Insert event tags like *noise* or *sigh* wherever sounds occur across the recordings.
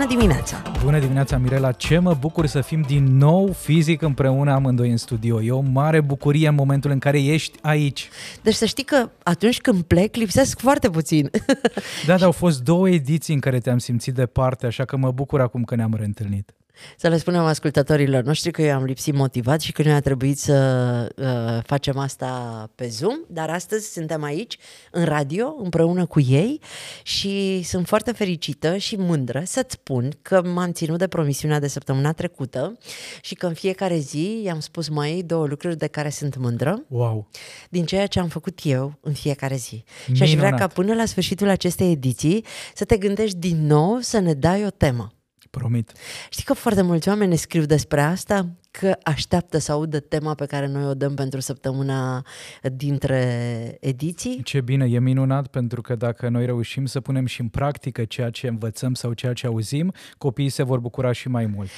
Bună dimineața! Bună dimineața, Mirela! Ce mă bucur să fim din nou fizic împreună amândoi în studio. E o mare bucurie în momentul în care ești aici. Deci să știi că atunci când plec, lipsesc foarte puțin. Da, dar au fost două ediții în care te-am simțit departe, așa că mă bucur acum că ne-am reîntâlnit. Să le spunem ascultătorilor noștri că eu am lipsit motivat și că noi a trebuit să uh, facem asta pe Zoom, dar astăzi suntem aici, în radio, împreună cu ei și sunt foarte fericită și mândră să-ți spun că m-am ținut de promisiunea de săptămâna trecută și că în fiecare zi i-am spus mai două lucruri de care sunt mândră Wow! din ceea ce am făcut eu în fiecare zi. Și Minunat. aș vrea ca până la sfârșitul acestei ediții să te gândești din nou să ne dai o temă. Promit. Știi că foarte mulți oameni ne scriu despre asta, că așteaptă să audă tema pe care noi o dăm pentru săptămâna dintre ediții. Ce bine, e minunat pentru că dacă noi reușim să punem și în practică ceea ce învățăm sau ceea ce auzim, copiii se vor bucura și mai mult.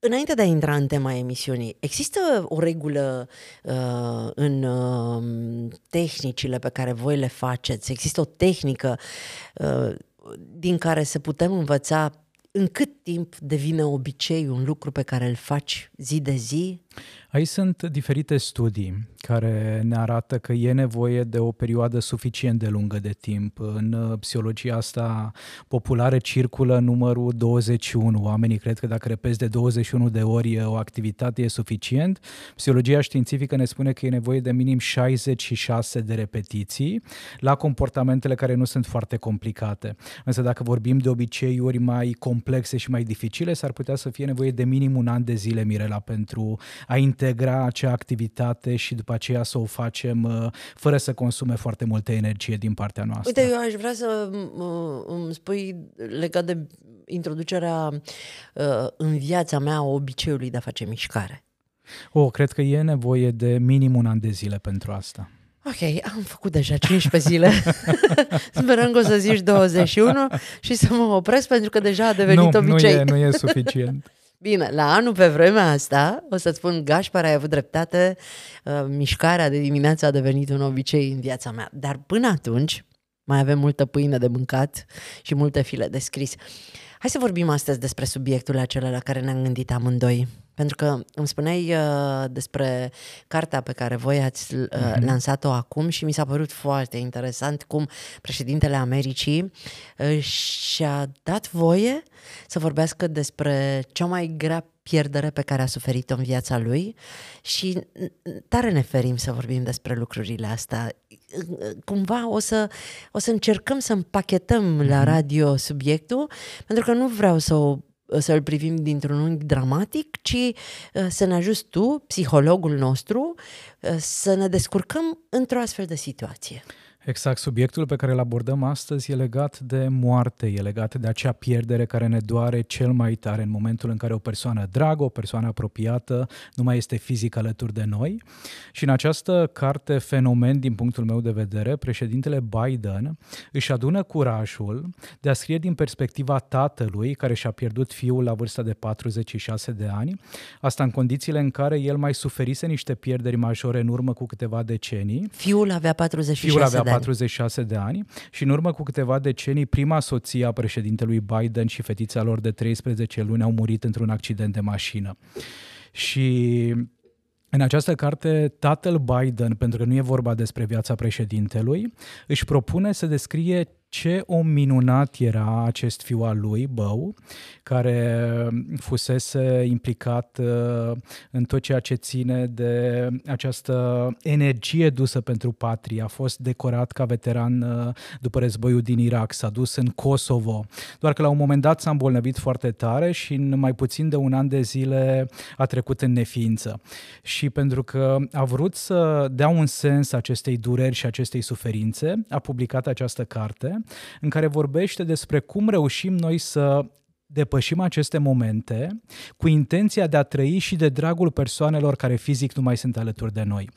Înainte de a intra în tema emisiunii, există o regulă uh, în uh, tehnicile pe care voi le faceți? Există o tehnică uh, din care să putem învăța în cât timp devine obicei un lucru pe care îl faci zi de zi? Aici sunt diferite studii care ne arată că e nevoie de o perioadă suficient de lungă de timp. În uh, psihologia asta populară circulă numărul 21. Oamenii cred că dacă repezi de 21 de ori o activitate e suficient. Psihologia științifică ne spune că e nevoie de minim 66 de repetiții la comportamentele care nu sunt foarte complicate. Însă dacă vorbim de obiceiuri mai complexe și mai dificile, s-ar putea să fie nevoie de minim un an de zile, Mirela, pentru a integra acea activitate și după aceea să o facem uh, fără să consume foarte multă energie din partea noastră. Uite, eu aș vrea să uh, îmi spui legat de introducerea uh, în viața mea a obiceiului de a face mișcare. Oh, cred că e nevoie de minim un an de zile pentru asta. Ok, am făcut deja 15 zile. *laughs* Sperăm că o să zici 21 și să mă opresc pentru că deja a devenit nu, obicei. Nu e, nu e suficient. Bine, la anul pe vremea asta, o să-ți spun, Gașpar, ai avut dreptate, uh, mișcarea de dimineață a devenit un obicei în viața mea. Dar până atunci, mai avem multă pâine de mâncat și multe file de scris. Hai să vorbim astăzi despre subiectul acela la care ne-am gândit amândoi. Pentru că îmi spuneai uh, despre cartea pe care voi ați uh, uh-huh. lansat-o acum și mi s-a părut foarte interesant cum președintele Americii uh, și-a dat voie să vorbească despre cea mai grea pierdere pe care a suferit-o în viața lui și tare ne ferim să vorbim despre lucrurile astea. Cumva o să, o să încercăm să împachetăm la radio subiectul, pentru că nu vreau să o să-l privim dintr-un unghi dramatic, ci uh, să ne ajuți tu, psihologul nostru, uh, să ne descurcăm într-o astfel de situație. Exact, subiectul pe care îl abordăm astăzi e legat de moarte, e legat de acea pierdere care ne doare cel mai tare în momentul în care o persoană dragă, o persoană apropiată nu mai este fizic alături de noi. Și în această carte fenomen, din punctul meu de vedere, președintele Biden își adună curajul de a scrie din perspectiva tatălui care și-a pierdut fiul la vârsta de 46 de ani, asta în condițiile în care el mai suferise niște pierderi majore în urmă cu câteva decenii. Fiul avea 46 Fiul avea de ani. 46 de ani și în urmă cu câteva decenii, prima soție a președintelui Biden și fetița lor de 13 luni au murit într-un accident de mașină. Și în această carte, tatăl Biden, pentru că nu e vorba despre viața președintelui, își propune să descrie ce om minunat era acest fiu al lui, Bău, care fusese implicat uh, în tot ceea ce ține de această energie dusă pentru patrie. A fost decorat ca veteran uh, după războiul din Irak, s-a dus în Kosovo, doar că la un moment dat s-a îmbolnăvit foarte tare și în mai puțin de un an de zile a trecut în neființă. Și pentru că a vrut să dea un sens acestei dureri și acestei suferințe, a publicat această carte în care vorbește despre cum reușim noi să depășim aceste momente cu intenția de a trăi și de dragul persoanelor care fizic nu mai sunt alături de noi.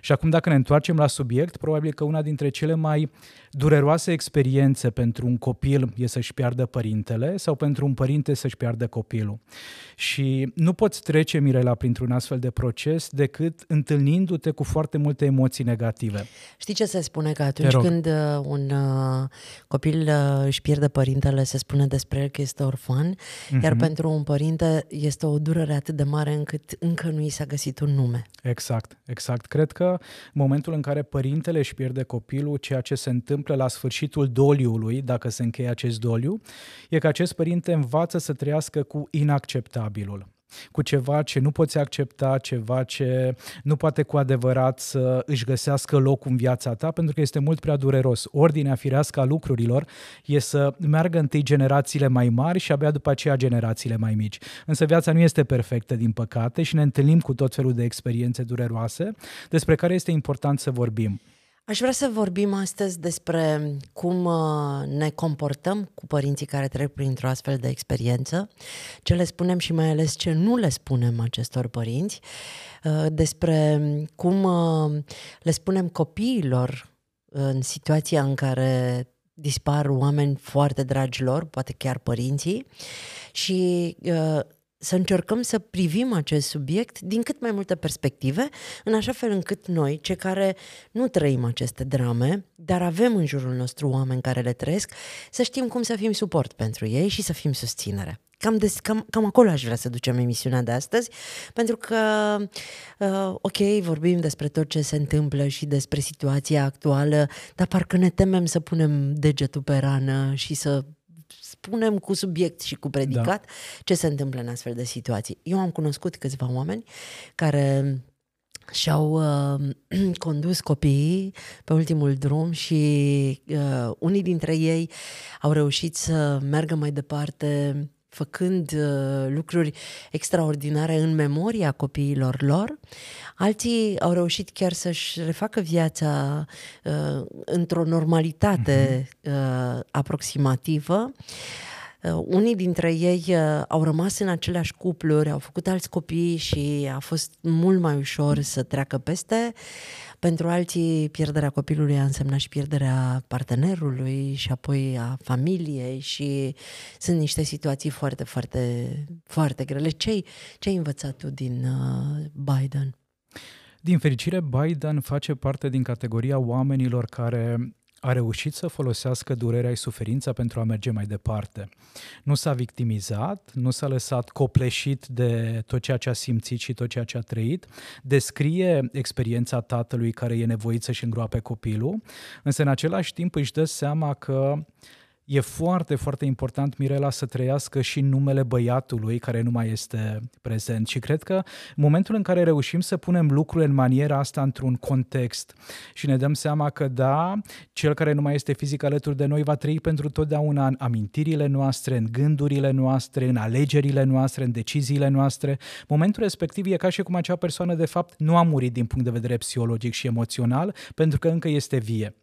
Și acum dacă ne întoarcem la subiect, probabil că una dintre cele mai dureroase experiențe pentru un copil e să-și piardă părintele sau pentru un părinte să-și piardă copilul. Și nu poți trece, Mirela, printr-un astfel de proces decât întâlnindu-te cu foarte multe emoții negative. Știi ce se spune? Că atunci când uh, un uh, copil uh, își pierde părintele, se spune despre el că este orfan, mm-hmm. iar pentru un părinte este o durere atât de mare încât încă nu i s-a găsit un nume. Exact, exact. Cred că în momentul în care părintele își pierde copilul, ceea ce se întâmplă întâmplă la sfârșitul doliului, dacă se încheie acest doliu, e că acest părinte învață să trăiască cu inacceptabilul cu ceva ce nu poți accepta, ceva ce nu poate cu adevărat să își găsească loc în viața ta, pentru că este mult prea dureros. Ordinea firească a lucrurilor e să meargă întâi generațiile mai mari și abia după aceea generațiile mai mici. Însă viața nu este perfectă, din păcate, și ne întâlnim cu tot felul de experiențe dureroase despre care este important să vorbim. Aș vrea să vorbim astăzi despre cum uh, ne comportăm cu părinții care trec printr-o astfel de experiență, ce le spunem și mai ales ce nu le spunem acestor părinți, uh, despre cum uh, le spunem copiilor în situația în care dispar oameni foarte dragi lor, poate chiar părinții, și să încercăm să privim acest subiect din cât mai multe perspective, în așa fel încât noi, cei care nu trăim aceste drame, dar avem în jurul nostru oameni care le trăiesc, să știm cum să fim suport pentru ei și să fim susținere. Cam, des, cam, cam acolo aș vrea să ducem emisiunea de astăzi, pentru că, uh, ok, vorbim despre tot ce se întâmplă și despre situația actuală, dar parcă ne temem să punem degetul pe rană și să spunem cu subiect și cu predicat da. ce se întâmplă în astfel de situații. Eu am cunoscut câțiva oameni care și-au uh, *clears throat* condus copiii pe ultimul drum și uh, unii dintre ei au reușit să meargă mai departe făcând uh, lucruri extraordinare în memoria copiilor lor. Alții au reușit chiar să-și refacă viața uh, într-o normalitate uh-huh. uh, aproximativă. Uh, unii dintre ei uh, au rămas în aceleași cupluri, au făcut alți copii și a fost mult mai ușor să treacă peste. Pentru alții, pierderea copilului a însemnat și pierderea partenerului și apoi a familiei și sunt niște situații foarte, foarte, foarte grele. Ce-ai, ce ai învățat tu din uh, Biden? Din fericire, Biden face parte din categoria oamenilor care a reușit să folosească durerea și suferința pentru a merge mai departe. Nu s-a victimizat, nu s-a lăsat copleșit de tot ceea ce a simțit și tot ceea ce a trăit, descrie experiența tatălui care e nevoit să-și îngroape copilul, însă în același timp își dă seama că e foarte, foarte important, Mirela, să trăiască și numele băiatului care nu mai este prezent. Și cred că în momentul în care reușim să punem lucrurile în maniera asta într-un context și ne dăm seama că da, cel care nu mai este fizic alături de noi va trăi pentru totdeauna în amintirile noastre, în gândurile noastre, în alegerile noastre, în deciziile noastre, momentul respectiv e ca și cum acea persoană de fapt nu a murit din punct de vedere psihologic și emoțional, pentru că încă este vie.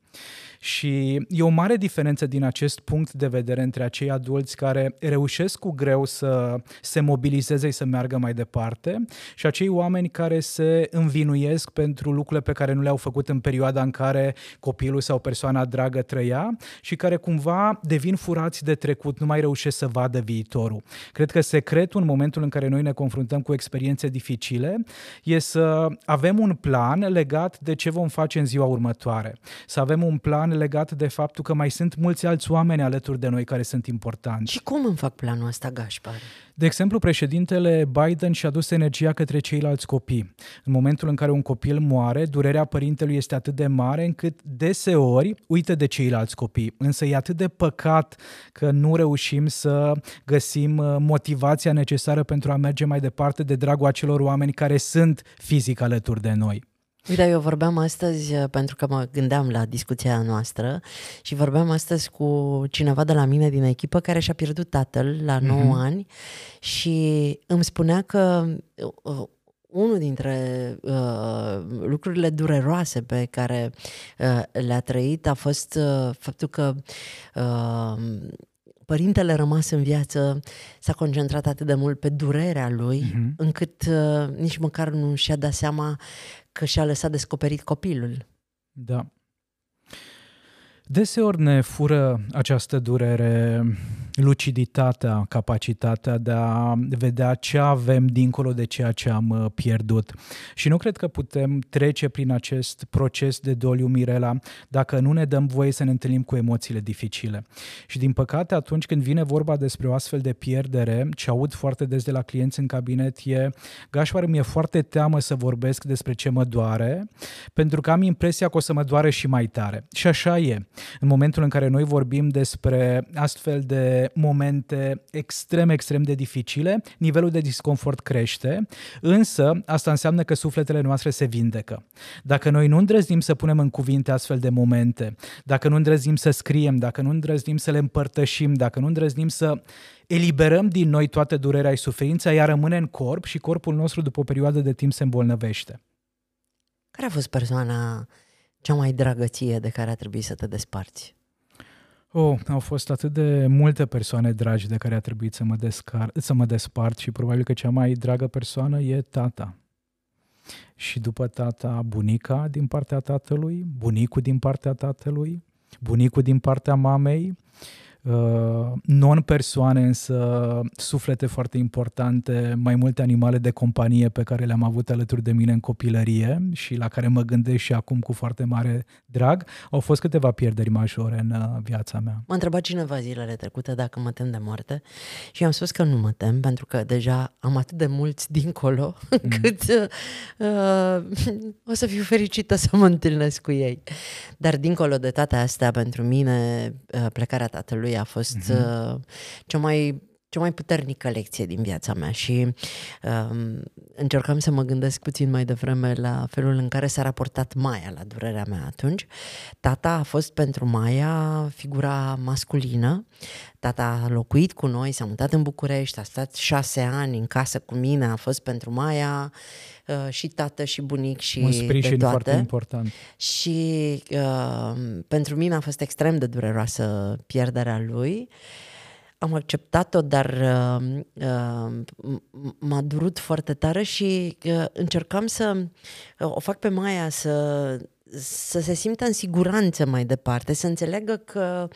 Și e o mare diferență din acest punct de vedere între acei adulți care reușesc cu greu să se mobilizeze și să meargă mai departe și acei oameni care se învinuiesc pentru lucrurile pe care nu le-au făcut în perioada în care copilul sau persoana dragă trăia și care cumva devin furați de trecut, nu mai reușesc să vadă viitorul. Cred că secretul în momentul în care noi ne confruntăm cu experiențe dificile e să avem un plan legat de ce vom face în ziua următoare. Să avem un plan legat de faptul că mai sunt mulți alți oameni alături de noi care sunt importanti. Și cum îmi fac planul ăsta, Gașpar? De exemplu, președintele Biden și-a dus energia către ceilalți copii. În momentul în care un copil moare, durerea părintelui este atât de mare încât deseori uită de ceilalți copii. Însă e atât de păcat că nu reușim să găsim uh, motivația necesară pentru a merge mai departe de dragul acelor oameni care sunt fizic alături de noi. Uite, eu vorbeam astăzi, uh, pentru că mă gândeam la discuția noastră și vorbeam astăzi cu cineva de la mine din echipă care și-a pierdut tatăl la 9 mm-hmm. ani și îmi spunea că uh, unul dintre uh, lucrurile dureroase pe care uh, le-a trăit a fost uh, faptul că uh, părintele rămas în viață s-a concentrat atât de mult pe durerea lui, uh-huh. încât uh, nici măcar nu și-a dat seama că și-a lăsat descoperit copilul. Da. Deseori ne fură această durere luciditatea, capacitatea de a vedea ce avem dincolo de ceea ce am uh, pierdut. Și nu cred că putem trece prin acest proces de doliu, Mirela, dacă nu ne dăm voie să ne întâlnim cu emoțiile dificile. Și din păcate, atunci când vine vorba despre o astfel de pierdere, ce aud foarte des de la clienți în cabinet e, Gașpar, mi-e foarte teamă să vorbesc despre ce mă doare, pentru că am impresia că o să mă doare și mai tare. Și așa e. În momentul în care noi vorbim despre astfel de momente extrem, extrem de dificile, nivelul de disconfort crește, însă asta înseamnă că sufletele noastre se vindecă. Dacă noi nu îndrăznim să punem în cuvinte astfel de momente, dacă nu îndrăznim să scriem, dacă nu îndrăznim să le împărtășim, dacă nu îndrăznim să eliberăm din noi toată durerea și suferința, ea rămâne în corp și corpul nostru după o perioadă de timp se îmbolnăvește. Care a fost persoana cea mai dragăție de care a trebuit să te desparți? Oh, au fost atât de multe persoane dragi de care a trebuit să mă, descar- să mă despart și probabil că cea mai dragă persoană e tata. Și după tata, bunica din partea tatălui, bunicul din partea tatălui, bunicul din partea mamei, Uh, non-persoane, însă suflete foarte importante, mai multe animale de companie pe care le-am avut alături de mine în copilărie și la care mă gândesc și acum cu foarte mare drag, au fost câteva pierderi majore în uh, viața mea. M-a întrebat cineva zilele trecute dacă mă tem de moarte și am spus că nu mă tem, pentru că deja am atât de mulți dincolo, *laughs* mm. încât uh, o să fiu fericită să mă întâlnesc cu ei. Dar dincolo de toate astea, pentru mine, uh, plecarea tatălui a fost uh-huh. uh, cea mai cea mai puternică lecție din viața mea și um, încercam să mă gândesc puțin mai devreme la felul în care s-a raportat Maia la durerea mea atunci. Tata a fost pentru Maia figura masculină. Tata a locuit cu noi, s-a mutat în București, a stat șase ani în casă cu mine, a fost pentru Maia uh, și tată și bunic și Un sprijin de toate. foarte important. Și uh, pentru mine a fost extrem de dureroasă pierderea lui. Am acceptat-o, dar uh, uh, m-a durut foarte tare și uh, încercam să uh, o fac pe Maia să să se simtă în siguranță mai departe, să înțeleagă că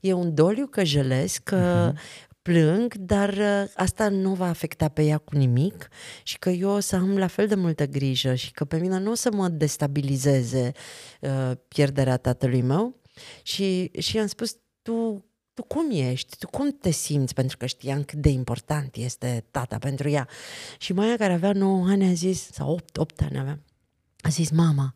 e un doliu, că jelesc, că uh-huh plâng, dar uh, asta nu va afecta pe ea cu nimic și că eu o să am la fel de multă grijă și că pe mine nu o să mă destabilizeze uh, pierderea tatălui meu. Și, și am spus, tu, tu cum ești? Tu cum te simți? Pentru că știam cât de important este tata pentru ea. Și Maia, care avea 9 ani, a zis, sau 8, 8 ani avea, a zis, mama,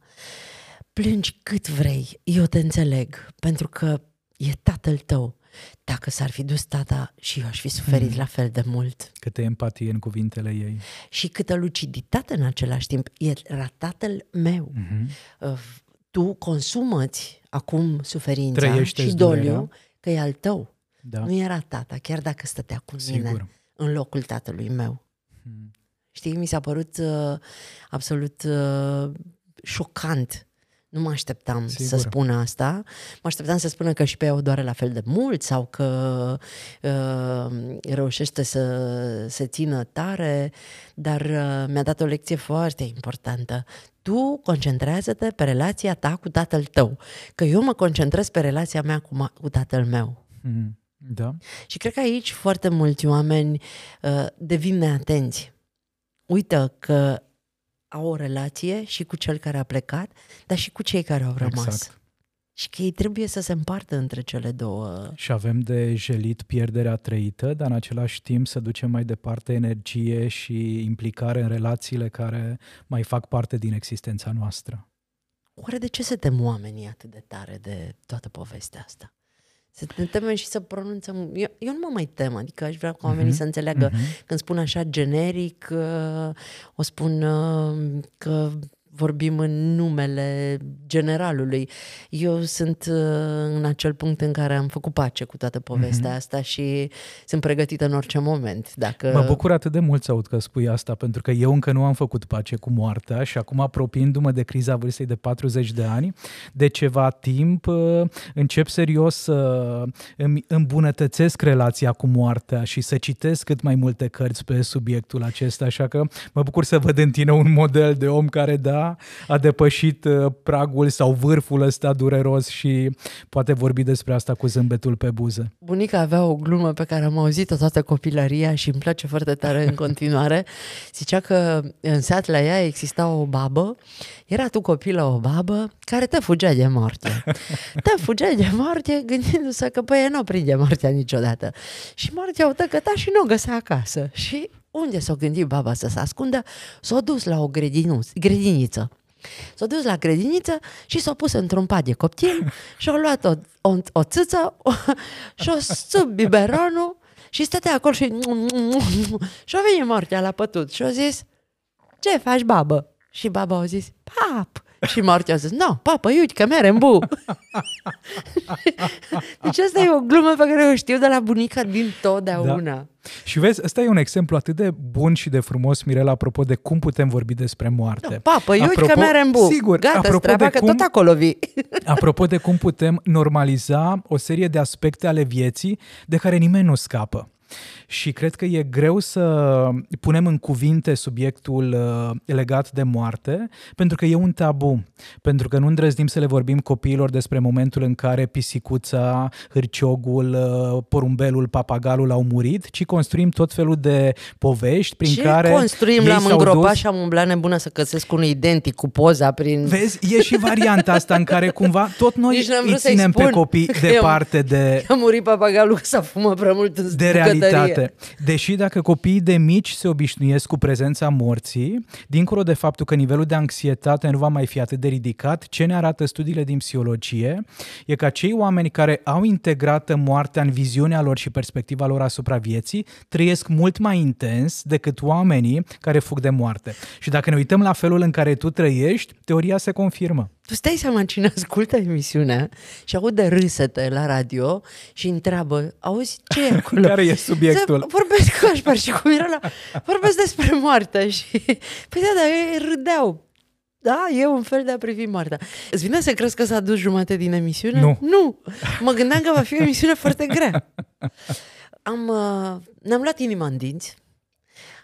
plângi cât vrei, eu te înțeleg, pentru că e tatăl tău dacă s-ar fi dus tata și eu aș fi suferit mm. la fel de mult. Câtă empatie în cuvintele ei. Și câtă luciditate în același timp. Era tatăl meu. Mm-hmm. Tu consumăți acum suferința Trăiește și doliu durerea. Că e al tău. Da. Nu era tata, chiar dacă stătea cu Sigur. mine în locul tatălui meu. Mm. Știi, mi s-a părut uh, absolut uh, șocant nu mă așteptam Sigur. să spună asta. Mă așteptam să spună că și pe ea o doare la fel de mult sau că uh, reușește să se țină tare, dar uh, mi-a dat o lecție foarte importantă. Tu concentrează-te pe relația ta cu tatăl tău, că eu mă concentrez pe relația mea cu, ma- cu tatăl meu. Mm, da. Și cred că aici foarte mulți oameni uh, devin neatenți. Uită că au o relație și cu cel care a plecat, dar și cu cei care au rămas. Exact. Și că ei trebuie să se împartă între cele două. Și avem de jelit pierderea trăită, dar în același timp să ducem mai departe energie și implicare în relațiile care mai fac parte din existența noastră. Oare de ce se tem oamenii atât de tare de toată povestea asta? Să ne temem și să pronunțăm... Eu, eu nu mă mai tem, adică aș vrea ca oamenii uh-huh. să înțeleagă uh-huh. când spun așa generic, uh, o spun uh, că vorbim în numele generalului. Eu sunt uh, în acel punct în care am făcut pace cu toată povestea mm-hmm. asta și sunt pregătită în orice moment. Dacă... Mă bucur atât de mult să aud că spui asta, pentru că eu încă nu am făcut pace cu moartea și acum apropiindu-mă de criza vârstei de 40 de ani, de ceva timp uh, încep serios să îmi îmbunătățesc relația cu moartea și să citesc cât mai multe cărți pe subiectul acesta, așa că mă bucur să văd în tine un model de om care da, a depășit uh, pragul sau vârful ăsta dureros și poate vorbi despre asta cu zâmbetul pe buză. Bunica avea o glumă pe care am auzit-o toată copilăria și îmi place foarte tare în continuare. *laughs* Zicea că în sat la ea exista o babă, era tu copilă o babă care te fugea de moarte. *laughs* Te fugea de moarte gândindu-se că păi nu prinde moartea niciodată. Și moartea o tăcăta și nu o găsea acasă. Și unde s-a gândit baba să se ascundă? S-a dus la o grădiniță. S-a dus la grădiniță și s-a pus într-un pat de coptil *laughs* și a luat o, o, o țâță o, și a sub biberonul și stătea acolo și și a venit moartea la pătut și a zis ce faci, babă? Și baba a zis, pap, și Marti a zis, no, papa, uite că merem, bu. *laughs* deci asta e o glumă pe care o știu de la bunica din totdeauna. Da. Și vezi, ăsta e un exemplu atât de bun și de frumos, Mirela, apropo de cum putem vorbi despre moarte. No, papă, uite că merem, bu. Sigur, Gata, apropo treaba, de că cum, tot acolo vii. *laughs* apropo de cum putem normaliza o serie de aspecte ale vieții de care nimeni nu scapă și cred că e greu să punem în cuvinte subiectul uh, legat de moarte, pentru că e un tabu, pentru că nu îndrăznim să le vorbim copiilor despre momentul în care pisicuța, hârciogul, uh, porumbelul, papagalul au murit, ci construim tot felul de povești prin Ce care construim, l-am îngropat dus... și am umblat nebună să găsesc unul identic cu poza prin... Vezi, e și varianta asta în care cumva tot noi îi ținem pe copii departe de... A murit papagalul că s-a fumat prea mult în De realitate departe. Deși dacă copiii de mici se obișnuiesc cu prezența morții, dincolo de faptul că nivelul de anxietate nu va mai fi atât de ridicat, ce ne arată studiile din psihologie e că cei oameni care au integrat moartea în viziunea lor și perspectiva lor asupra vieții trăiesc mult mai intens decât oamenii care fug de moarte. Și dacă ne uităm la felul în care tu trăiești, teoria se confirmă. Tu stai seama cine ascultă emisiunea și aude râsete la radio și întreabă, auzi, ce e *laughs* acolo? Care e subiectul? vorbesc cu Așpar și cu Mirela, vorbesc despre moarte și... *laughs* Păi da, dar ei râdeau. Da, e un fel de a privi moartea. Îți vine să crezi că s-a dus jumate din emisiune? Nu. Nu. Mă gândeam că va fi o emisiune foarte grea. Am, uh, ne-am luat inima în dinți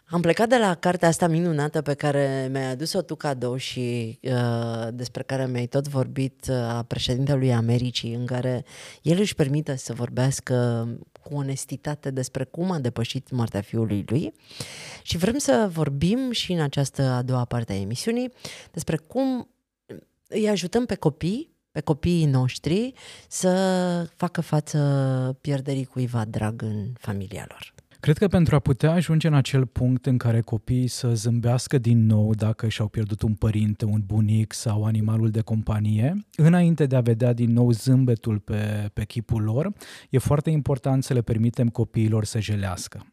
am plecat de la cartea asta minunată pe care mi-ai adus-o tu cadou și uh, despre care mi-ai tot vorbit uh, a președintelui Americii, în care el își permite să vorbească cu onestitate despre cum a depășit moartea fiului lui și vrem să vorbim și în această a doua parte a emisiunii despre cum îi ajutăm pe copii pe copiii noștri să facă față pierderii cuiva drag în familia lor. Cred că pentru a putea ajunge în acel punct în care copiii să zâmbească din nou dacă și-au pierdut un părinte, un bunic sau animalul de companie, înainte de a vedea din nou zâmbetul pe, pe chipul lor, e foarte important să le permitem copiilor să jelească.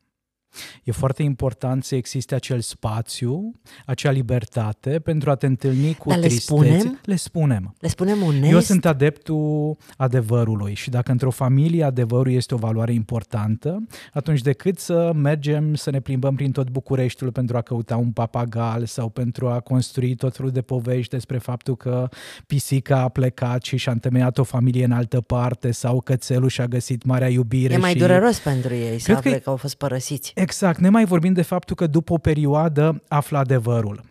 E foarte important să existe acel spațiu, acea libertate pentru a te întâlni cu Dar le Spunem? Le spunem. Le spunem onest? Eu sunt adeptul adevărului și dacă într-o familie adevărul este o valoare importantă, atunci decât să mergem să ne plimbăm prin tot Bucureștiul pentru a căuta un papagal sau pentru a construi tot felul de povești despre faptul că pisica a plecat și și-a întemeiat o familie în altă parte sau cățelul și-a găsit marea iubire. E mai și... dureros pentru ei să afle că... că au fost părăsiți. Exact, ne mai vorbim de faptul că după o perioadă află adevărul.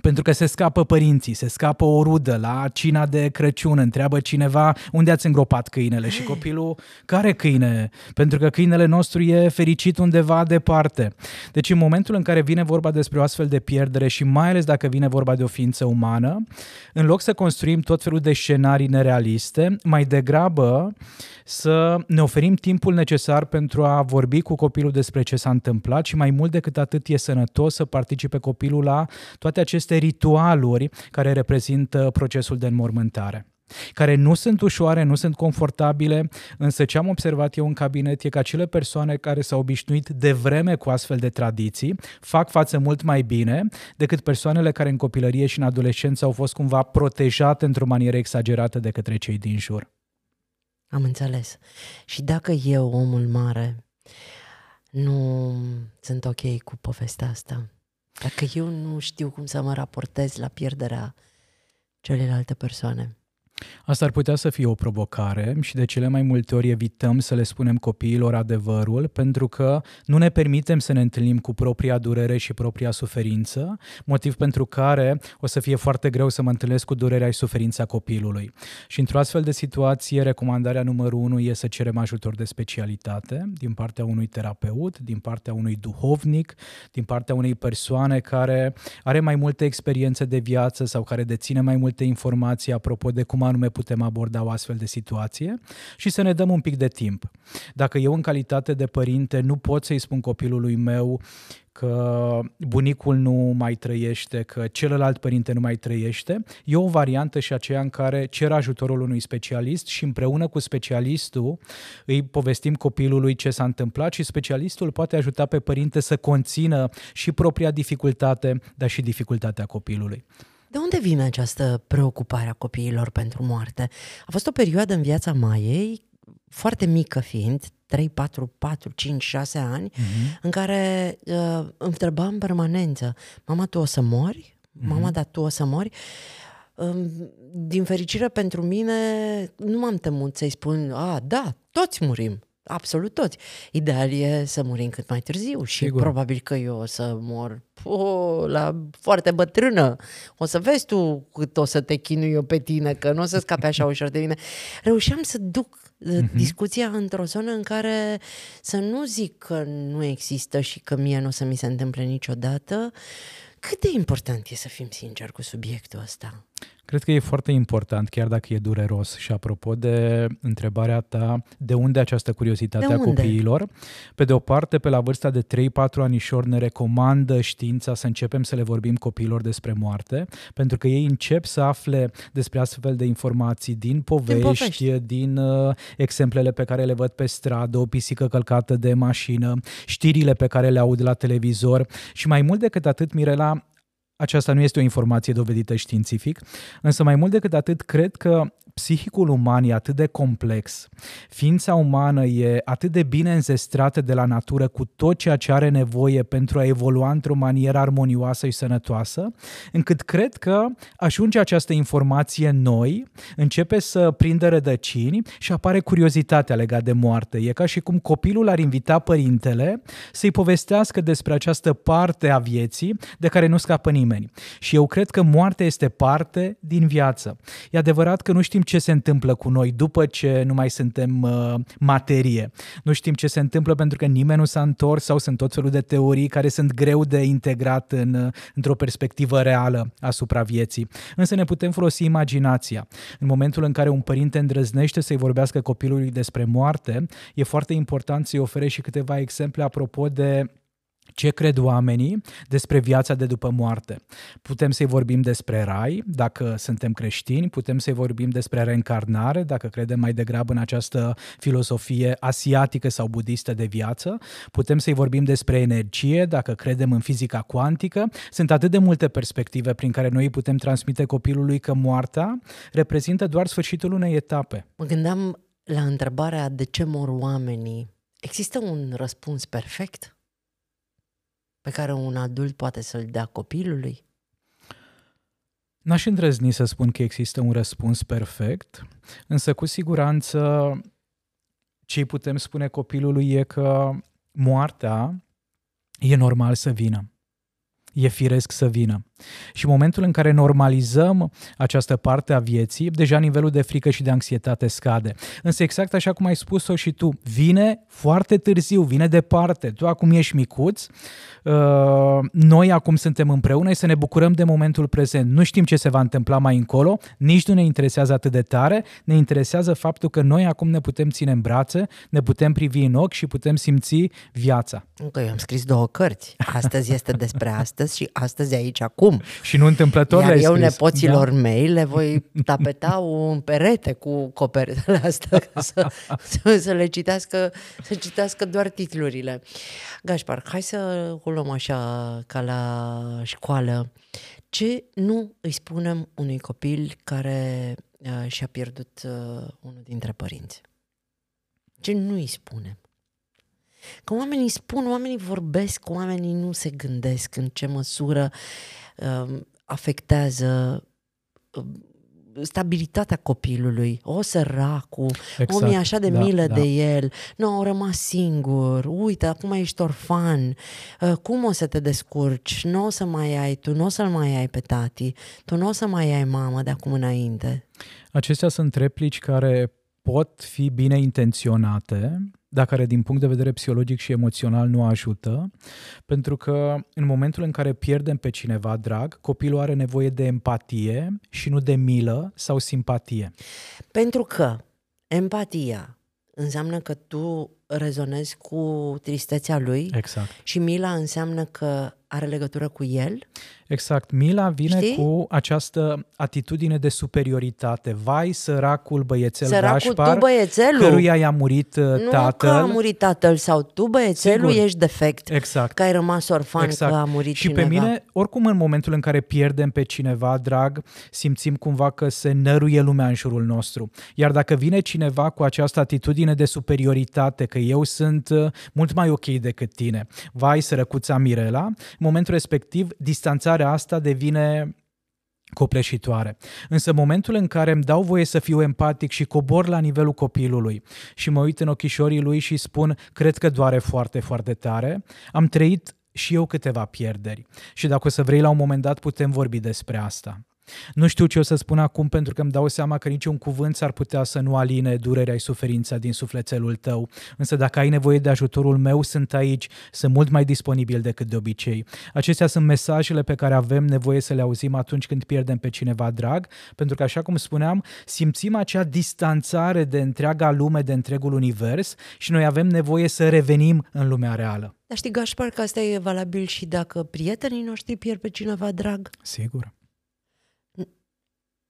Pentru că se scapă părinții, se scapă o rudă la cina de Crăciun, întreabă cineva unde ați îngropat câinele și copilul, care câine? Pentru că câinele nostru e fericit undeva departe. Deci în momentul în care vine vorba despre o astfel de pierdere și mai ales dacă vine vorba de o ființă umană, în loc să construim tot felul de scenarii nerealiste, mai degrabă să ne oferim timpul necesar pentru a vorbi cu copilul despre ce s-a întâmplat și mai mult decât atât e sănătos să participe copilul la toate aceste ritualuri care reprezintă procesul de înmormântare. care nu sunt ușoare, nu sunt confortabile, însă ce am observat eu în cabinet e că acele persoane care s-au obișnuit de vreme cu astfel de tradiții fac față mult mai bine decât persoanele care în copilărie și în adolescență au fost cumva protejate într-o manieră exagerată de către cei din jur. Am înțeles. Și dacă eu, omul mare, nu sunt ok cu povestea asta, dacă eu nu știu cum să mă raportez la pierderea celelalte persoane, Asta ar putea să fie o provocare și de cele mai multe ori evităm să le spunem copiilor adevărul pentru că nu ne permitem să ne întâlnim cu propria durere și propria suferință, motiv pentru care o să fie foarte greu să mă întâlnesc cu durerea și suferința copilului. Și într-o astfel de situație, recomandarea numărul unu e să cerem ajutor de specialitate din partea unui terapeut, din partea unui duhovnic, din partea unei persoane care are mai multe experiențe de viață sau care deține mai multe informații apropo de cum anume putem aborda o astfel de situație și să ne dăm un pic de timp. Dacă eu în calitate de părinte nu pot să-i spun copilului meu că bunicul nu mai trăiește, că celălalt părinte nu mai trăiește, e o variantă și aceea în care cer ajutorul unui specialist și împreună cu specialistul îi povestim copilului ce s-a întâmplat și specialistul poate ajuta pe părinte să conțină și propria dificultate, dar și dificultatea copilului. De unde vine această preocupare a copiilor pentru moarte? A fost o perioadă în viața Maiei, foarte mică fiind, 3, 4, 4, 5, 6 ani, uh-huh. în care uh, îmi întreba în permanență, mama, tu o să mori? Uh-huh. Mama, dar tu o să mori? Uh, din fericire pentru mine, nu m-am temut să-i spun, a, da, toți murim. Absolut toți. Ideal e să murim cât mai târziu și Sigur. probabil că eu o să mor o, la foarte bătrână. O să vezi tu cât o să te chinui eu pe tine, că nu o să scape așa ușor de mine. *laughs* Reușeam să duc uh-huh. discuția într-o zonă în care să nu zic că nu există și că mie nu o să mi se întâmple niciodată. Cât de important e să fim sinceri cu subiectul ăsta? Cred că e foarte important, chiar dacă e dureros. Și apropo de întrebarea ta, de unde această curiozitate de a unde? copiilor? Pe de o parte, pe la vârsta de 3-4 anișori ne recomandă știința să începem să le vorbim copiilor despre moarte, pentru că ei încep să afle despre astfel de informații din povești, din, povești. din uh, exemplele pe care le văd pe stradă, o pisică călcată de mașină, știrile pe care le aud la televizor și mai mult decât atât, Mirela, aceasta nu este o informație dovedită științific, însă mai mult decât atât, cred că psihicul uman e atât de complex, ființa umană e atât de bine înzestrată de la natură cu tot ceea ce are nevoie pentru a evolua într-o manieră armonioasă și sănătoasă, încât cred că ajunge această informație în noi, începe să prindă rădăcini și apare curiozitatea legată de moarte. E ca și cum copilul ar invita părintele să-i povestească despre această parte a vieții de care nu scapă nimeni. Și eu cred că moartea este parte din viață. E adevărat că nu știm ce se întâmplă cu noi după ce nu mai suntem uh, materie. Nu știm ce se întâmplă pentru că nimeni nu s-a întors sau sunt tot felul de teorii care sunt greu de integrat în, uh, într-o perspectivă reală asupra vieții. Însă ne putem folosi imaginația. În momentul în care un părinte îndrăznește să-i vorbească copilului despre moarte, e foarte important să-i ofere și câteva exemple apropo de ce cred oamenii despre viața de după moarte. Putem să-i vorbim despre rai, dacă suntem creștini, putem să-i vorbim despre reîncarnare, dacă credem mai degrabă în această filosofie asiatică sau budistă de viață, putem să-i vorbim despre energie, dacă credem în fizica cuantică. Sunt atât de multe perspective prin care noi putem transmite copilului că moartea reprezintă doar sfârșitul unei etape. Mă gândeam la întrebarea de ce mor oamenii. Există un răspuns perfect? Pe care un adult poate să-l dea copilului? N-aș îndrăzni să spun că există un răspuns perfect, însă cu siguranță ce putem spune copilului e că moartea e normal să vină. E firesc să vină. Și în momentul în care normalizăm această parte a vieții, deja nivelul de frică și de anxietate scade. Însă exact așa cum ai spus-o și tu, vine foarte târziu, vine departe. Tu acum ești micuț, uh, noi acum suntem împreună și să ne bucurăm de momentul prezent. Nu știm ce se va întâmpla mai încolo, nici nu ne interesează atât de tare, ne interesează faptul că noi acum ne putem ține în brațe, ne putem privi în ochi și putem simți viața. Încă eu am scris două cărți. Astăzi este despre astăzi și astăzi aici acum acum. Și nu întâmplător Iar le-ai eu scris. nepoților Da. mei le voi tapeta *laughs* un perete cu copertele astea *laughs* ca să, să, să le citească, să citească doar titlurile. Gașpar, hai să o luăm așa ca la școală. Ce nu îi spunem unui copil care uh, și-a pierdut uh, unul dintre părinți? Ce nu îi spunem? Că oamenii spun, oamenii vorbesc, oamenii nu se gândesc în ce măsură uh, afectează uh, stabilitatea copilului. O săracu, exact, omul e așa de da, milă da. de el, nu, au rămas singur, uite, acum ești orfan, uh, cum o să te descurci? Nu o să mai ai tu, nu o să-l mai ai pe tati, tu nu o să mai ai mamă de acum înainte. Acestea sunt replici care pot fi bine intenționate, dar care din punct de vedere psihologic și emoțional nu ajută, pentru că în momentul în care pierdem pe cineva drag, copilul are nevoie de empatie și nu de milă sau simpatie. Pentru că empatia înseamnă că tu rezonezi cu tristețea lui Exact. și mila înseamnă că are legătură cu el. Exact. Mila vine Știi? cu această atitudine de superioritate. Vai, săracul băiețel Săracul, Gașpar, tu băiețelul, căruia i-a murit uh, nu tatăl. că a murit tatăl sau tu băiețelul Sigur. ești defect, Exact. că ai rămas orfan, Exact. că a murit Și cineva. pe mine, oricum în momentul în care pierdem pe cineva drag, simțim cumva că se năruie lumea în jurul nostru. Iar dacă vine cineva cu această atitudine de superioritate, că eu sunt uh, mult mai ok decât tine, vai sărăcuța Mirela, în momentul respectiv distanțarea asta devine copleșitoare. Însă în momentul în care îmi dau voie să fiu empatic și cobor la nivelul copilului și mă uit în ochișorii lui și spun, cred că doare foarte, foarte tare, am trăit și eu câteva pierderi. Și dacă o să vrei, la un moment dat putem vorbi despre asta. Nu știu ce o să spun acum pentru că îmi dau seama că niciun cuvânt s-ar putea să nu aline durerea și suferința din sufletelul tău. Însă dacă ai nevoie de ajutorul meu, sunt aici, sunt mult mai disponibil decât de obicei. Acestea sunt mesajele pe care avem nevoie să le auzim atunci când pierdem pe cineva drag, pentru că, așa cum spuneam, simțim acea distanțare de întreaga lume, de întregul univers și noi avem nevoie să revenim în lumea reală. Dar știi, Gașpar, că asta e valabil și dacă prietenii noștri pierd pe cineva drag. Sigur,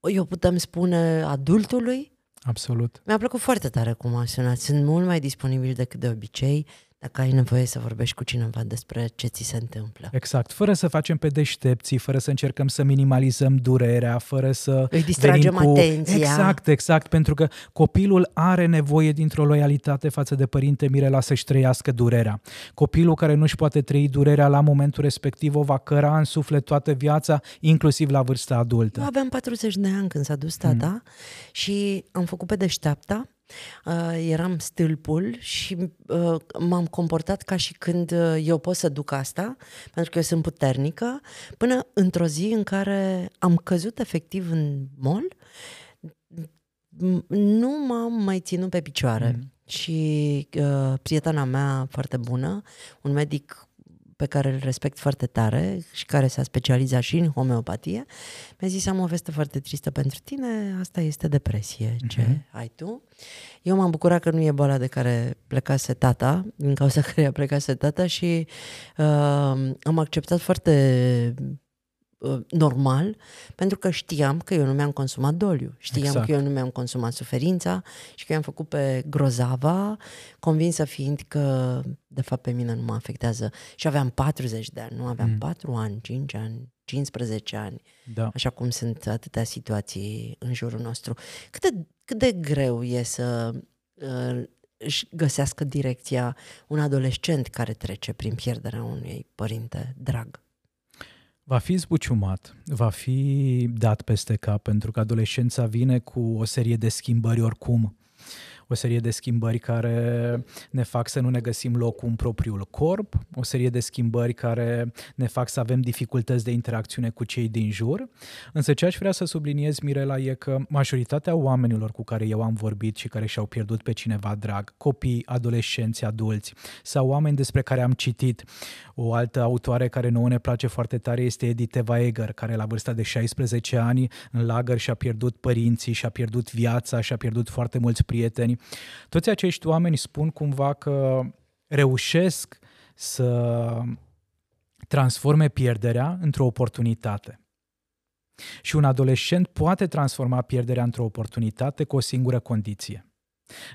Eu putem spune adultului. absolut. Mi-a plăcut foarte tare cum a sunat. Sunt mult mai disponibil decât de obicei dacă ai nevoie să vorbești cu cineva despre ce ți se întâmplă. Exact, fără să facem pe deștepții, fără să încercăm să minimalizăm durerea, fără să Îi distragem venim cu... atenția. Exact, exact, pentru că copilul are nevoie dintr-o loialitate față de părinte Mirela să-și trăiască durerea. Copilul care nu-și poate trăi durerea la momentul respectiv o va căra în suflet toată viața, inclusiv la vârsta adultă. Eu aveam 40 de ani când s-a dus tata mm. și am făcut pe deșteapta. Uh, eram stâlpul și uh, m-am comportat ca și când uh, eu pot să duc asta, pentru că eu sunt puternică, până într-o zi în care am căzut efectiv în mol, m- nu m-am mai ținut pe picioare. Mm. Și uh, prietena mea foarte bună, un medic pe care îl respect foarte tare și care s-a specializat și în homeopatie, mi-a zis, am o veste foarte tristă pentru tine, asta este depresie. Ce Mhm. ai tu? Eu m-am bucurat că nu e boala de care plecase tata, din cauza *laughs* căreia plecase tata și uh, am acceptat foarte uh, normal, pentru că știam că eu nu mi-am consumat doliu, știam Exact. că eu nu mi-am consumat suferința și că eu am făcut pe grozava, convinsă fiind că de fapt pe mine nu mă afectează. Și aveam 40 de ani, nu aveam Mm. 4 ani, 5 ani, 15 ani, Da. așa cum sunt atâtea situații în jurul nostru. Cât de, cât de greu e să uh, își găsească direcția un adolescent care trece prin pierderea unui părinte drag? Va fi zbuciumat, va fi dat peste cap, pentru că adolescența vine cu o serie de schimbări oricum. O serie de schimbări care ne fac să nu ne găsim locul în propriul corp, o serie de schimbări care ne fac să avem dificultăți de interacțiune cu cei din jur. Însă ce aș vrea să subliniez, Mirela, e că majoritatea oamenilor cu care eu am vorbit și care și-au pierdut pe cineva drag, copii, adolescenți, adulți sau oameni despre care am citit, o altă autoare care nouă ne place foarte tare este Edith Eva Eger, care la vârsta de 16 ani în lagăr și-a pierdut părinții, și-a pierdut viața, și-a pierdut foarte mulți prieteni. Toți acești oameni spun cumva că reușesc să transforme pierderea într-o oportunitate. Și un adolescent poate transforma pierderea într-o oportunitate cu o singură condiție.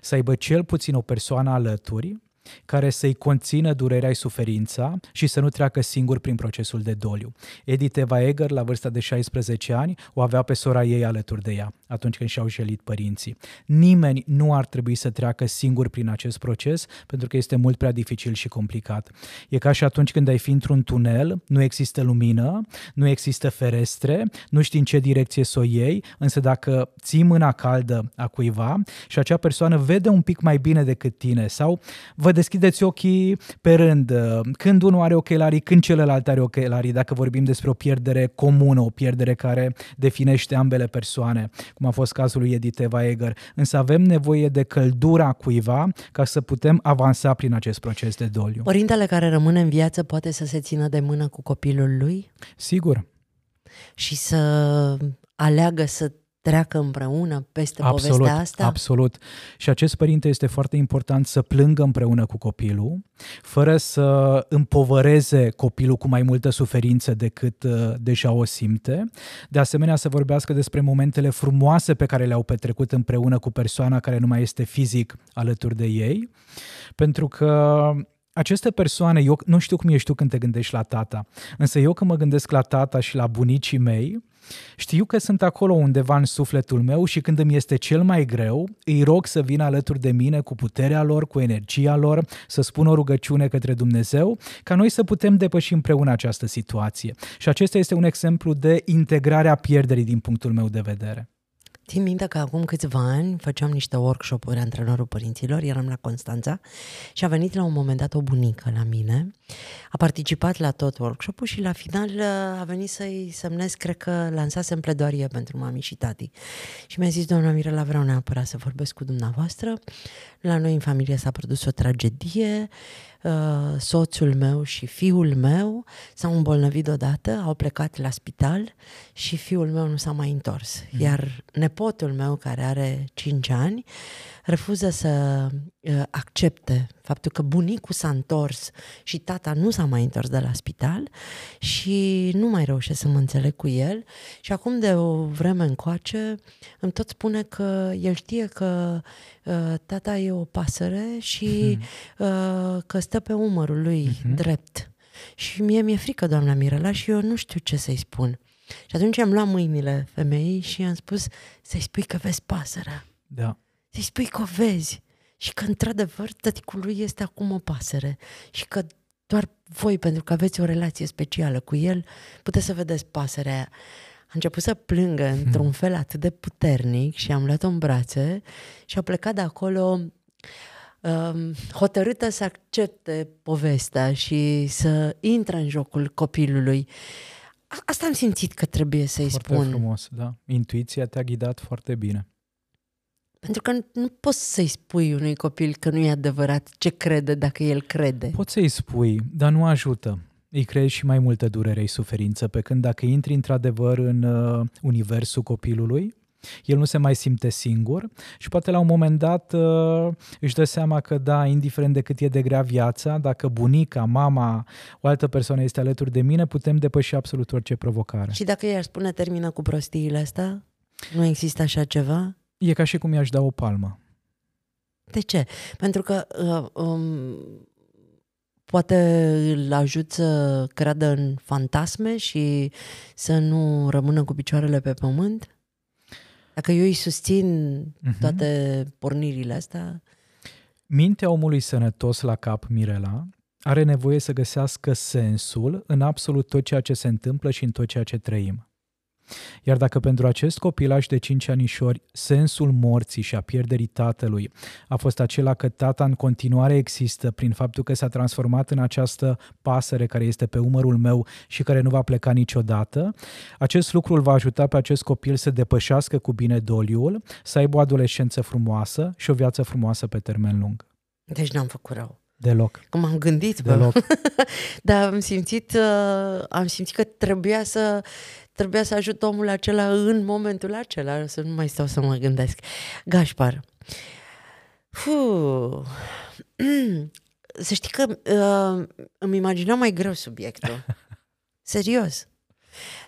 Să aibă cel puțin o persoană alături care să-i conțină durerea și suferința și să nu treacă singur prin procesul de doliu. Edith Eva Eger, la vârsta de 16 ani, o avea pe sora ei alături de ea, atunci când și-au jelit părinții. Nimeni nu ar trebui să treacă singur prin acest proces, pentru că este mult prea dificil și complicat. E ca și atunci când ai fi într-un tunel, nu există lumină, nu există ferestre, nu știi în ce direcție să o iei, însă dacă ții mâna caldă a cuiva și acea persoană vede un pic mai bine decât tine sau vă vă deschideți ochii pe rând, când unul are ochelarii, când celălalt are ochelarii, dacă vorbim despre o pierdere comună, o pierdere care definește ambele persoane, cum a fost cazul lui Edith Eva Eger. Însă avem nevoie de căldura cuiva ca să putem avansa prin acest proces de doliu. Părintele care rămâne în viață poate să se țină de mână cu copilul lui? Sigur. Și să aleagă să treacă împreună peste absolut, povestea asta? Absolut. Și acest părinte este foarte important să plângă împreună cu copilul, fără să împovăreze copilul cu mai multă suferință decât uh, deja o simte. De asemenea, să vorbească despre momentele frumoase pe care le-au petrecut împreună cu persoana care nu mai este fizic alături de ei, pentru că aceste persoane, eu nu știu cum ești tu când te gândești la tata, însă eu când mă gândesc la tata și la bunicii mei, știu că sunt acolo undeva în sufletul meu și când îmi este cel mai greu, îi rog să vină alături de mine cu puterea lor, cu energia lor, să spun o rugăciune către Dumnezeu, ca noi să putem depăși împreună această situație. Și acesta este un exemplu de integrare a pierderii din punctul meu de vedere. Țin minte că acum câțiva ani făceam niște workshop-uri antrenorul părinților, eram la Constanța și a venit la un moment dat o bunică la mine, a participat la tot workshop-ul și la final uh, a venit să-i semnez, cred că lansasem pledoarie pentru mami și tati. Și mi-a zis, doamna Mirela, vreau neapărat să vorbesc cu dumneavoastră. La noi în familie s-a produs o tragedie, uh, soțul meu și fiul meu s-au îmbolnăvit odată, au plecat la spital și fiul meu nu s-a mai întors. Mm. Iar nepotul meu, care are 5 ani, refuză să uh, accepte faptul că bunicul s-a întors și tata nu s-a mai întors de la spital și nu mai reușesc să mă înțeleg cu el și acum de o vreme încoace îmi tot spune că el știe că uh, tata e o pasăre și mm-hmm. uh, că stă pe umărul lui mm-hmm. drept. Și mie mi-e frică, doamna Mirela, și eu nu știu ce să-i spun. Și atunci am luat mâinile femeii și i-am spus să-i spui că vezi pasărea. Da. Să-i spui că o vezi și că într-adevăr tăticul lui este acum o pasăre și că doar voi, pentru că aveți o relație specială cu el, puteți să vedeți pasărea aia. A început să plângă hmm. într-un fel atât de puternic și am luat-o în brațe și a plecat de acolo um, hotărâtă să accepte povestea și să intre în jocul copilului. Asta am simțit că trebuie să-i foarte spun. Foarte frumos, da. Intuiția te-a ghidat foarte bine. Pentru că nu poți să-i spui unui copil că nu e adevărat ce crede dacă el crede. Poți să-i spui, dar nu ajută. Îi creezi și mai multă durere și suferință, pe când dacă intri într-adevăr în uh, universul copilului, el nu se mai simte singur și poate la un moment dat uh, își dă seama că da, indiferent de cât e de grea viața, dacă bunica, mama, o altă persoană este alături de mine, putem depăși absolut orice provocare. Și dacă i-ar spune termină cu prostiile astea? Nu există așa ceva? E ca și cum i-aș da o palmă. De ce? Pentru că uh, um, poate îl ajut să creadă în fantasme și să nu rămână cu picioarele pe pământ? Dacă eu îi susțin uh-huh. toate pornirile astea... Mintea omului sănătos la cap, Mirela, are nevoie să găsească sensul în absolut tot ceea ce se întâmplă și în tot ceea ce trăim. Iar dacă pentru acest copilaj de 5 anișori sensul morții și a pierderii tatălui a fost acela că tata în continuare există prin faptul că s-a transformat în această pasăre care este pe umărul meu și care nu va pleca niciodată, acest lucru îl va ajuta pe acest copil să depășească cu bine doliul, să aibă o adolescență frumoasă și o viață frumoasă pe termen lung. Deci n-am făcut rău. Deloc. Cum am gândit, bă. Deloc. *laughs* Dar am simțit, uh, am simțit că trebuia să trebuia să ajut omul acela în momentul acela, să nu mai stau să mă gândesc. Gașpar, Fuh. *clears throat* să știi că uh, îmi imaginam mai greu subiectul. *laughs* Serios.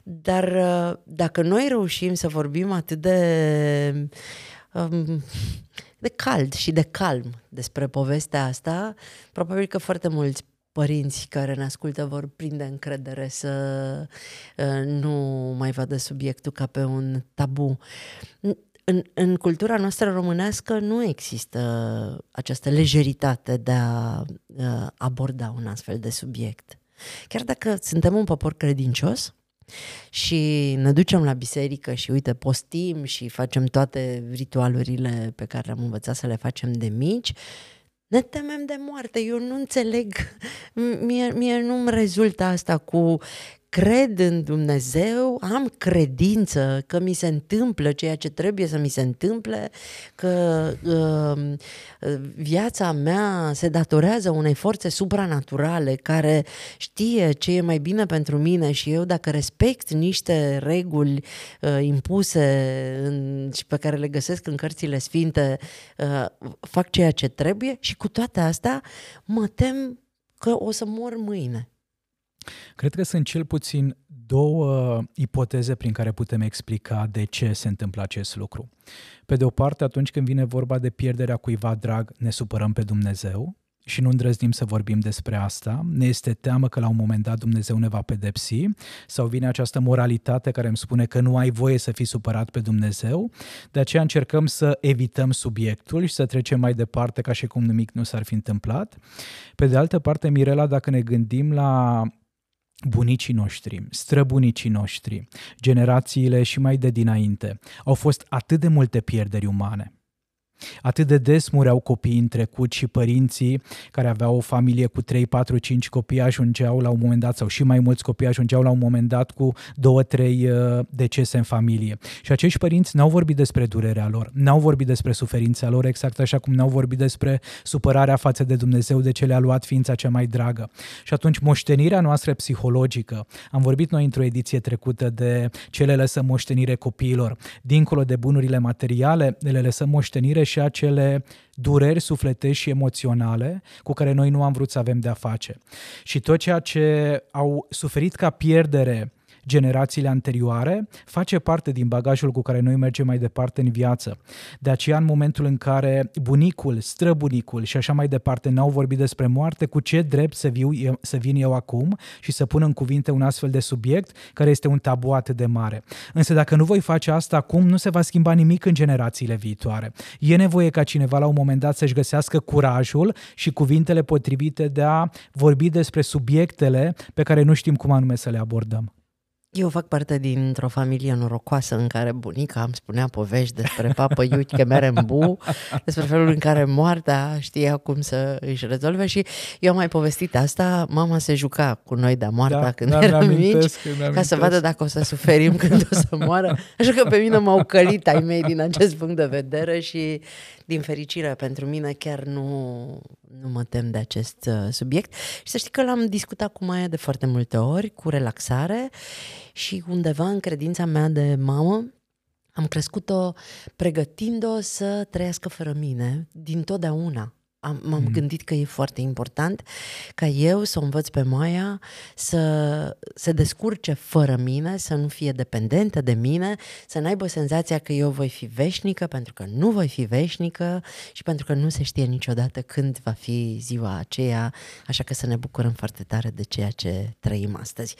Dar uh, dacă noi reușim să vorbim atât de, um, de cald și de calm despre povestea asta, probabil că foarte mulți părinți care ne ascultă vor prinde încredere să uh, nu mai vadă subiectul ca pe un tabu. În, în cultura noastră românească nu există această lejeritate de a uh, aborda un astfel de subiect. Chiar dacă suntem un popor credincios, și ne ducem la biserică și uite, postim și facem toate ritualurile pe care am învățat să le facem de mici, ne temem de moarte. Eu nu înțeleg, mie, mie nu-mi rezultă asta cu cred în Dumnezeu, am credință că mi se întâmplă ceea ce trebuie să mi se întâmple, că uh, viața mea se datorează unei forțe supranaturale care știe ce e mai bine pentru mine și eu dacă respect niște reguli uh, impuse în, și pe care le găsesc în cărțile sfinte, uh, fac ceea ce trebuie și cu toate astea mă tem că o să mor mâine. Cred că sunt cel puțin două ipoteze prin care putem explica de ce se întâmplă acest lucru. Pe de o parte, atunci când vine vorba de pierderea cuiva drag, ne supărăm pe Dumnezeu și nu îndrăznim să vorbim despre asta. Ne este teamă că la un moment dat Dumnezeu ne va pedepsi sau vine această moralitate care îmi spune că nu ai voie să fii supărat pe Dumnezeu. De aceea încercăm să evităm subiectul și să trecem mai departe ca și cum nimic nu s-ar fi întâmplat. Pe de altă parte, Mirela, dacă ne gândim la bunicii noștri, străbunicii noștri, generațiile și mai de dinainte, au fost atât de multe pierderi umane. Atât de des mureau copiii în trecut și părinții care aveau o familie cu 3, 4, 5 copii ajungeau la un moment dat, sau și mai mulți copii ajungeau la un moment dat cu 2, 3 uh, decese în familie. Și acești părinți n-au vorbit despre durerea lor, n-au vorbit despre suferința lor, exact așa cum n-au vorbit despre supărarea față de Dumnezeu de ce le-a luat ființa cea mai dragă. Și atunci moștenirea noastră psihologică, am vorbit noi într-o ediție trecută de ce le lăsăm moștenire copiilor, dincolo de bunurile materiale, le lăsăm moștenire și acele dureri sufletești și emoționale cu care noi nu am vrut să avem de-a face. Și tot ceea ce au suferit ca pierdere generațiile anterioare, face parte din bagajul cu care noi mergem mai departe în viață. De aceea, în momentul în care bunicul, străbunicul și așa mai departe n-au vorbit despre moarte, cu ce drept să, viu, să vin eu acum și să pun în cuvinte un astfel de subiect care este un tabu atât de mare. Însă dacă nu voi face asta acum, nu se va schimba nimic în generațiile viitoare. E nevoie ca cineva la un moment dat să-și găsească curajul și cuvintele potrivite de a vorbi despre subiectele pe care nu știm cum anume să le abordăm. Eu fac parte dintr-o familie norocoasă în care bunica îmi spunea povești despre papă Iuche Merembu, despre felul în care moartea știa cum să își rezolve și eu am mai povestit asta, mama se juca cu noi de moartea da, când da, eram mici, ca să vadă dacă o să suferim când o să moară. Așa că pe mine m-au călit ai mei din acest punct de vedere și din fericire pentru mine chiar nu, nu mă tem de acest uh, subiect. Și să știi că l-am discutat cu Maia de foarte multe ori, cu relaxare și undeva în credința mea de mamă am crescut-o pregătind-o să trăiască fără mine din totdeauna. Am, m-am mm. gândit că e foarte important ca eu să o învăț pe Maia să se descurce fără mine, să nu fie dependentă de mine, să n-aibă senzația că eu voi fi veșnică, pentru că nu voi fi veșnică și pentru că nu se știe niciodată când va fi ziua aceea, așa că să ne bucurăm foarte tare de ceea ce trăim astăzi.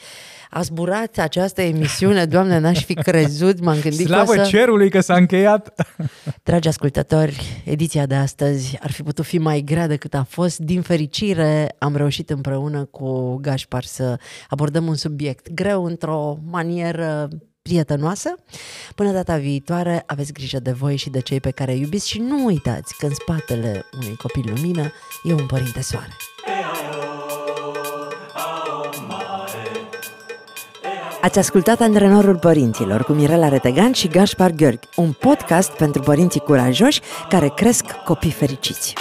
A zburat această emisiune, *laughs* Doamne, n-aș fi crezut, m-am gândit Slavă că să... cerului că s-a încheiat! Dragi ascultători, ediția de astăzi ar fi putut fi mai mai grea decât a fost. Din fericire, am reușit împreună cu Gașpar să abordăm un subiect greu într-o manieră prietenoasă. Până data viitoare, aveți grijă de voi și de cei pe care iubiți și nu uitați că în spatele unui copil lumină e un părinte soare. Ați ascultat Antrenorul Părinților cu Mirela Retegan și Gaspar Gheorghi, un podcast pentru părinții curajoși care cresc copii fericiți.